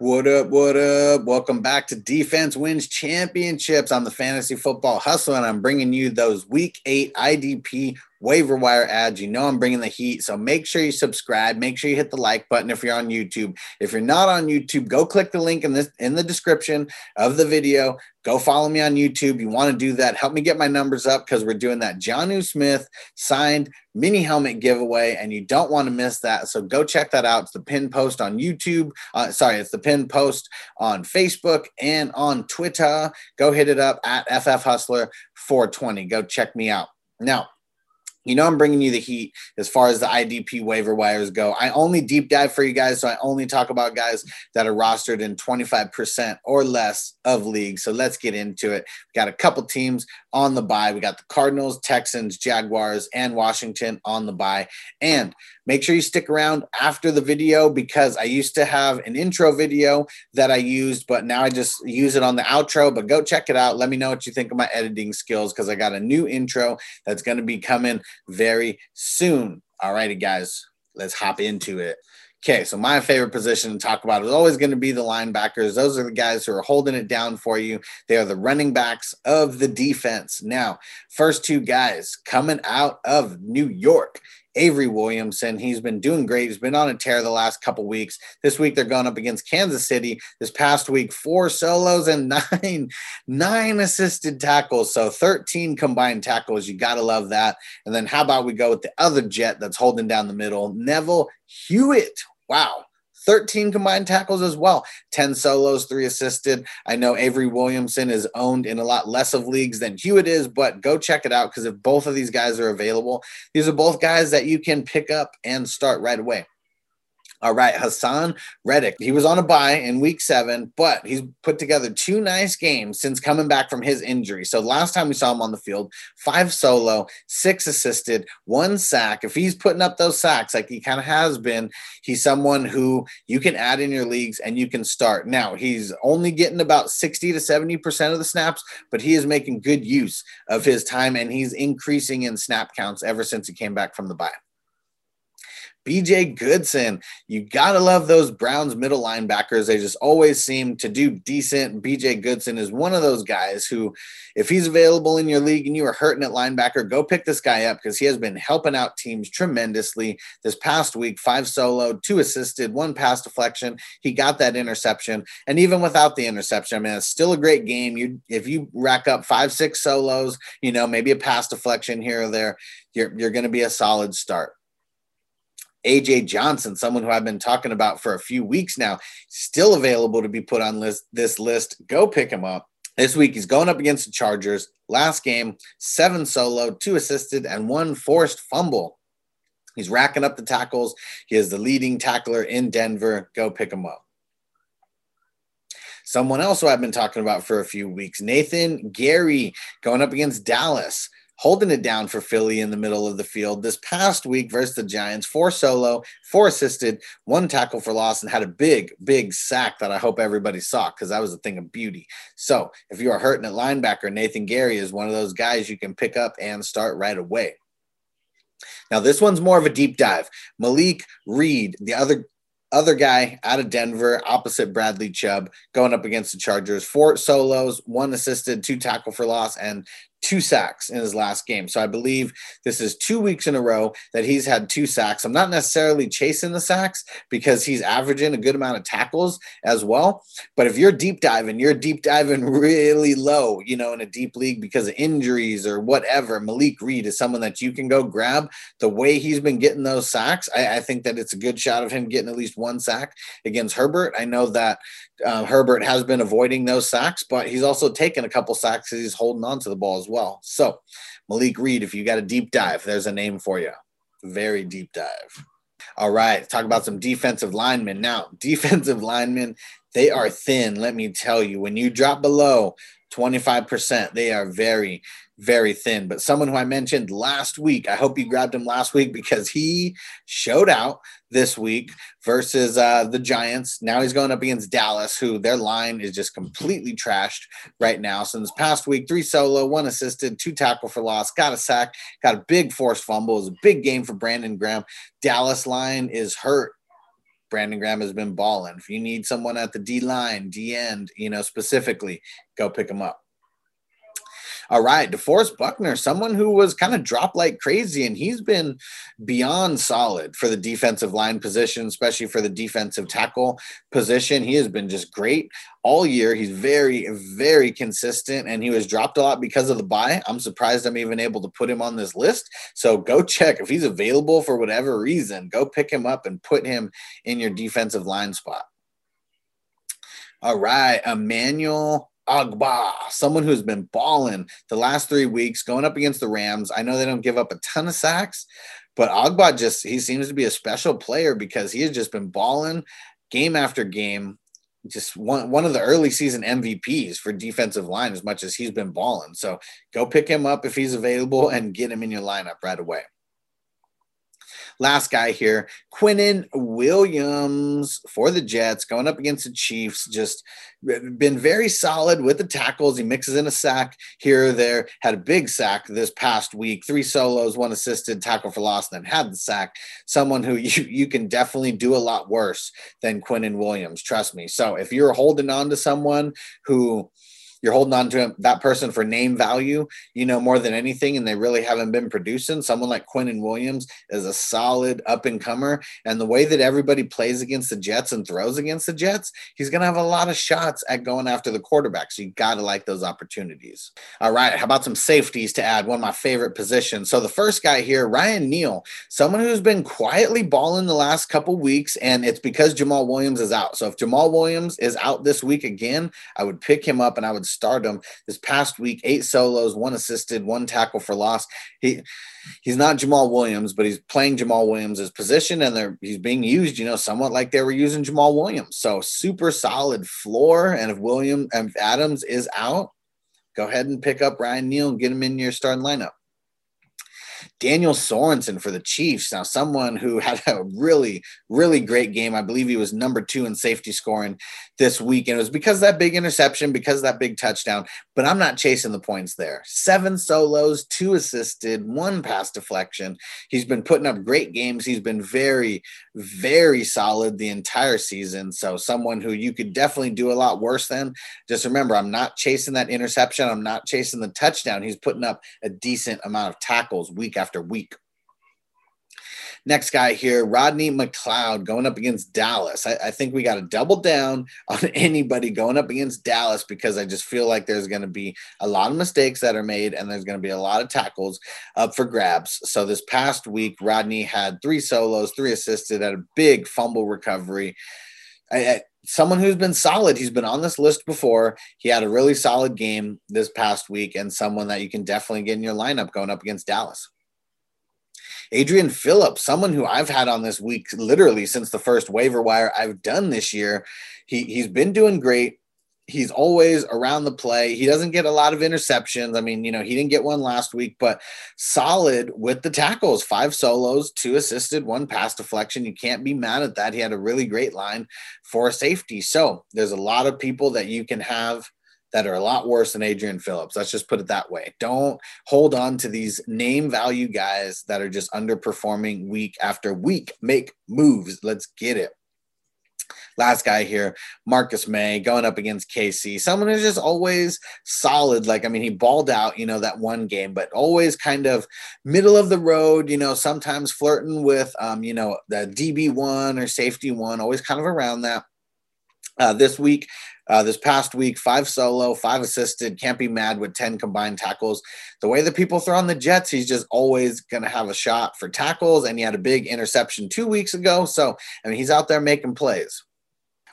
What up? What up? Welcome back to Defense Wins Championships. I'm the Fantasy Football Hustle, and I'm bringing you those Week 8 IDP waiver wire ads. You know I'm bringing the heat, so make sure you subscribe. Make sure you hit the like button if you're on YouTube. If you're not on YouTube, go click the link in this in the description of the video. Go follow me on YouTube. You want to do that? Help me get my numbers up because we're doing that Jonnu Smith signed mini helmet giveaway, and you don't want to miss that. So go check that out. It's the pin post on YouTube. Uh, sorry, it's the pin post on Facebook and on Twitter. Go hit it up at FF Hustler 420. Go check me out. Now, you know, I'm bringing you the heat as far as the IDP waiver wires go. I only deep dive for you guys, so I only talk about guys that are rostered in 25% or less of leagues. So let's get into it. We got a couple teams on the bye. We got the Cardinals, Texans, Jaguars, and Washington on the bye. And make sure you stick around after the video because I used to have an intro video that I used, but now I just use it on the outro. But go check it out. Let me know what you think of my editing skills because I got a new intro that's going to be coming very soon. All righty, guys, let's hop into it. Okay, so my favorite position to talk about is always going to be the linebackers. Those are the guys who are holding it down for you. They are the running backs of the defense. Now, first two guys coming out of New York. Avery Williamson, he's been doing great. He's been on a tear the last couple weeks. This week they're going up against Kansas City. This past week, four solos and nine, nine assisted tackles. So 13 combined tackles. You got to love that. And then how about we go with the other jet that's holding down the middle, Neville Hewitt. Wow. 13 combined tackles as well, 10 solos, three assisted. I know Avery Williamson is owned in a lot less of leagues than Hewitt is, but go check it out because if both of these guys are available, these are both guys that you can pick up and start right away. All right, Haason Reddick. He was on a bye in week seven, but he's put together two nice games since coming back from his injury. So last time we saw him on the field, five solo, six assisted, one sack. If he's putting up those sacks like he kind of has been, he's someone who you can add in your leagues and you can start. Now, he's only getting about 60 to 70% of the snaps, but he is making good use of his time and he's increasing in snap counts ever since he came back from the bye. BJ Goodson. You got to love those Browns middle linebackers. They just always seem to do decent. BJ Goodson is one of those guys who, if he's available in your league and you are hurting at linebacker, go pick this guy up because he has been helping out teams tremendously this past week. Five solo, two assisted, one pass deflection. He got that interception. And even without the interception, I mean, it's still a great game. You, if you rack up five, six solos, you know, maybe a pass deflection here or there, you're, you're going to be a solid start. AJ Johnson, someone who I've been talking about for a few weeks now, still available to be put on list, this list. Go pick him up. This week, he's going up against the Chargers. Last game, seven solo, two assisted, and one forced fumble. He's racking up the tackles. He is the leading tackler in Denver. Go pick him up. Someone else who I've been talking about for a few weeks, Nathan Gerry, going up against Dallas holding it down for Philly in the middle of the field. This past week versus the Giants, four solo, four assisted, one tackle for loss, and had a big, big sack that I hope everybody saw because that was a thing of beauty. So if you are hurting at linebacker, Nathan Gerry is one of those guys you can pick up and start right away. Now, this one's more of a deep dive. Malik Reed, the other other guy out of Denver, opposite Bradley Chubb, going up against the Chargers. Four solos, one assisted, two tackle for loss, and two sacks in his last game. So I believe this is two weeks in a row that he's had two sacks. I'm not necessarily chasing the sacks because he's averaging a good amount of tackles as well. But if you're deep diving, you're deep diving really low, you know, in a deep league because of injuries or whatever. Malik Reed is someone that you can go grab. The way he's been getting those sacks, I, I think that it's a good shot of him getting at least one sack against Herbert. I know that uh, Herbert has been avoiding those sacks, but he's also taken a couple sacks he's holding on to the ball as well. So, Malik Reed, if you got a deep dive, there's a name for you. Very deep dive. All right, talk about some defensive linemen. Now, defensive linemen, they are thin, let me tell you. When you drop below 25%, they are very, very thin. But someone who I mentioned last week, I hope you grabbed him last week because he showed out this week versus uh, the Giants. Now he's going up against Dallas, who their line is just completely trashed right now. This past week, three solo, one assisted, two tackle for loss, got a sack, got a big forced fumble. It was a big game for Brandon Graham. Dallas line is hurt Brandon Graham has been balling. If you need someone at the D line, D end, you know, specifically, go pick him up. All right, DeForest Buckner, someone who was kind of dropped like crazy, and he's been beyond solid for the defensive line position, especially for the defensive tackle position. He has been just great all year. He's very, very consistent, and he was dropped a lot because of the bye. I'm surprised I'm even able to put him on this list. So go check if he's available for whatever reason. Go pick him up and put him in your defensive line spot. All right, Emmanuel Ogbah, someone who's been balling the last three weeks, going up against the Rams. I know they don't give up a ton of sacks, but Ogbah just he seems to be a special player because he has just been balling game after game. Just one one of the early season MVPs for defensive line, as much as he's been balling. So go pick him up if he's available and get him in your lineup right away. Last guy here, Quinnen Williams for the Jets, going up against the Chiefs. Just been very solid with the tackles. He mixes in a sack here or there. Had a big sack this past week, three solos, one assisted, tackle for loss, and then had the sack. Someone who you, you can definitely do a lot worse than Quinnen Williams. Trust me. So if you're holding on to someone who you're holding on to that person for name value, you know, more than anything, and they really haven't been producing. Someone like Quinnen Williams is a solid up and comer. And the way that everybody plays against the Jets and throws against the Jets, he's going to have a lot of shots at going after the quarterback. So you got to like those opportunities. All right. How about some safeties to add? One of my favorite positions. So the first guy here, Ryan Neal, someone who's been quietly balling the last couple weeks, and it's because Jamal Williams is out. So if Jamal Williams is out this week again, I would pick him up and I would stardom this past week. Eight solos, one assisted, one tackle for loss. He he's not Jamal Williams, but he's playing Jamal Williams' position, and they're he's being used, you know, somewhat like they were using Jamal Williams. So super solid floor. And if William and Adams is out, go ahead and pick up Ryan Neal and get him in your starting lineup. Daniel Sorensen for the Chiefs. Now, someone who had a really, really great game. I believe he was number two in safety scoring this week. And it was because that big interception, because that big touchdown. But I'm not chasing the points there. Seven solos, two assisted, one pass deflection. He's been putting up great games. He's been very, very solid the entire season. So, someone who you could definitely do a lot worse than. Just remember, I'm not chasing that interception. I'm not chasing the touchdown. He's putting up a decent amount of tackles week after week. Next guy here, Rodney McLeod going up against Dallas. I, I think we got to double down on anybody going up against Dallas because I just feel like there's going to be a lot of mistakes that are made and there's going to be a lot of tackles up for grabs. So this past week, Rodney had three solos, three assisted, at a big fumble recovery. I, I, someone who's been solid. He's been on this list before. He had a really solid game this past week, and someone that you can definitely get in your lineup going up against Dallas. Adrian Phillips, someone who I've had on this week literally since the first waiver wire I've done this year. He he's been doing great. He's always around the play. He doesn't get a lot of interceptions. I mean, you know, he didn't get one last week, but solid with the tackles. Five solos, two assisted, one pass deflection. You can't be mad at that. He had a really great line for safety. So there's a lot of people that you can have that are a lot worse than Adrian Phillips. Let's just put it that way. Don't hold on to these name value guys that are just underperforming week after week. Make moves. Let's get it. Last guy here, Marcus Maye going up against KC. Someone who's just always solid. Like, I mean, he balled out, you know, that one game, but always kind of middle of the road, you know, sometimes flirting with, um, you know, the DB one or safety one, always kind of around that. Uh, this week, uh, this past week, five solo, five assisted. Can't be mad with 10 combined tackles. The way that people throw on the Jets, he's just always going to have a shot for tackles. And he had a big interception two weeks ago. So, I mean, he's out there making plays.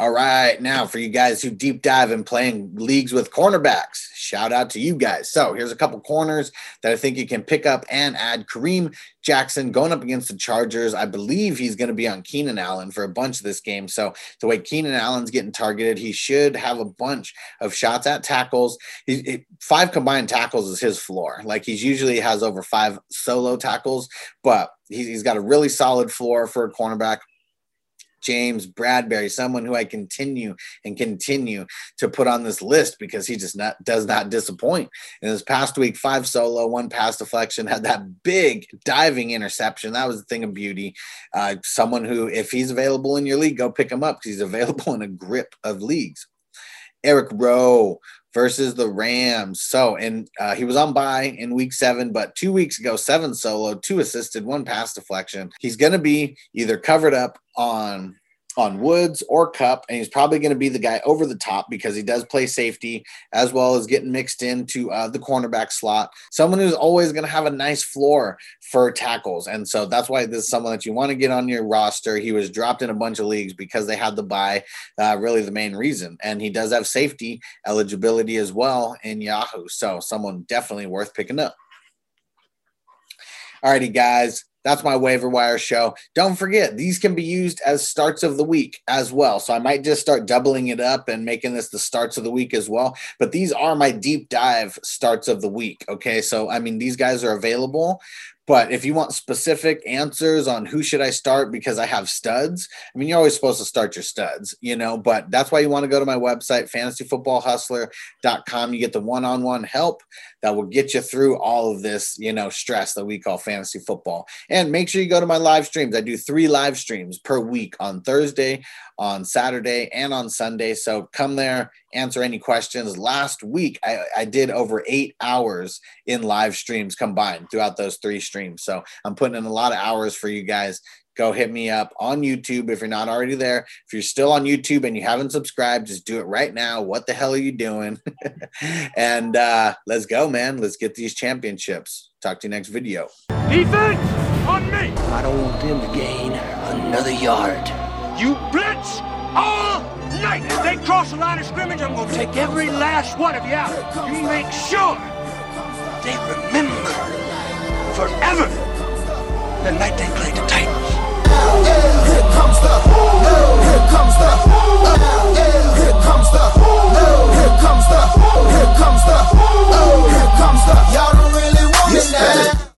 All right, now for you guys who deep dive in playing leagues with cornerbacks, shout out to you guys. So here's a couple corners that I think you can pick up and add. Kareem Jackson going up against the Chargers. I believe he's going to be on Keenan Allen for a bunch of this game. So the way Keenan Allen's getting targeted, he should have a bunch of shots at tackles. He, five combined tackles is his floor. Like he's usually has over five solo tackles, but he's got a really solid floor for a cornerback James Bradberry, someone who I continue and continue to put on this list because he just not does not disappoint. In this past week, five solo, one pass deflection, had that big diving interception. That was a thing of beauty. Uh, someone who, if he's available in your league, go pick him up because he's available in a grip of leagues. Eric Rowe versus the Rams. So, and uh, he was on bye in week seven, but two weeks ago, seven solo, two assisted, one pass deflection. He's going to be either covered up on on Woods or Kupp, and he's probably going to be the guy over the top because he does play safety as well as getting mixed into uh, the cornerback slot. Someone who's always going to have a nice floor for tackles, and so that's why this is someone that you want to get on your roster. He was dropped in a bunch of leagues because they had the bye, uh, really the main reason, and he does have safety eligibility as well in Yahoo. So someone definitely worth picking up. Alrighty, guys that's my waiver wire show. Don't forget, these can be used as starts of the week as well. So I might just start doubling it up and making this the starts of the week as well. But these are my deep dive starts of the week. Okay. So, I mean, these guys are available, but if you want specific answers on who should I start because I have studs, I mean, you're always supposed to start your studs, you know, but that's why you want to go to my website, fantasyfootballhustler.com. You get the one-on-one help that will get you through all of this, you know, stress that we call fantasy football. And make sure you go to my live streams. I do three live streams per week on Thursday, on Saturday, and on Sunday. So come there, answer any questions. Last week, I, I did over eight hours in live streams combined throughout those three streams. So I'm putting in a lot of hours for you guys go hit me up on YouTube if you're not already there. If you're still on YouTube and you haven't subscribed, just do it right now. What the hell are you doing? and uh, let's go, man. Let's get these championships. Talk to you next video. Defense on me. I don't want them to gain another yard. You blitz all tonight. If they cross the line of scrimmage, I'm gonna take every last one of you out. You make sure they remember forever the night they played the Titans. Here comes the, here comes the, here comes the, here comes the, here comes the, here comes the, y'all don't really want it now.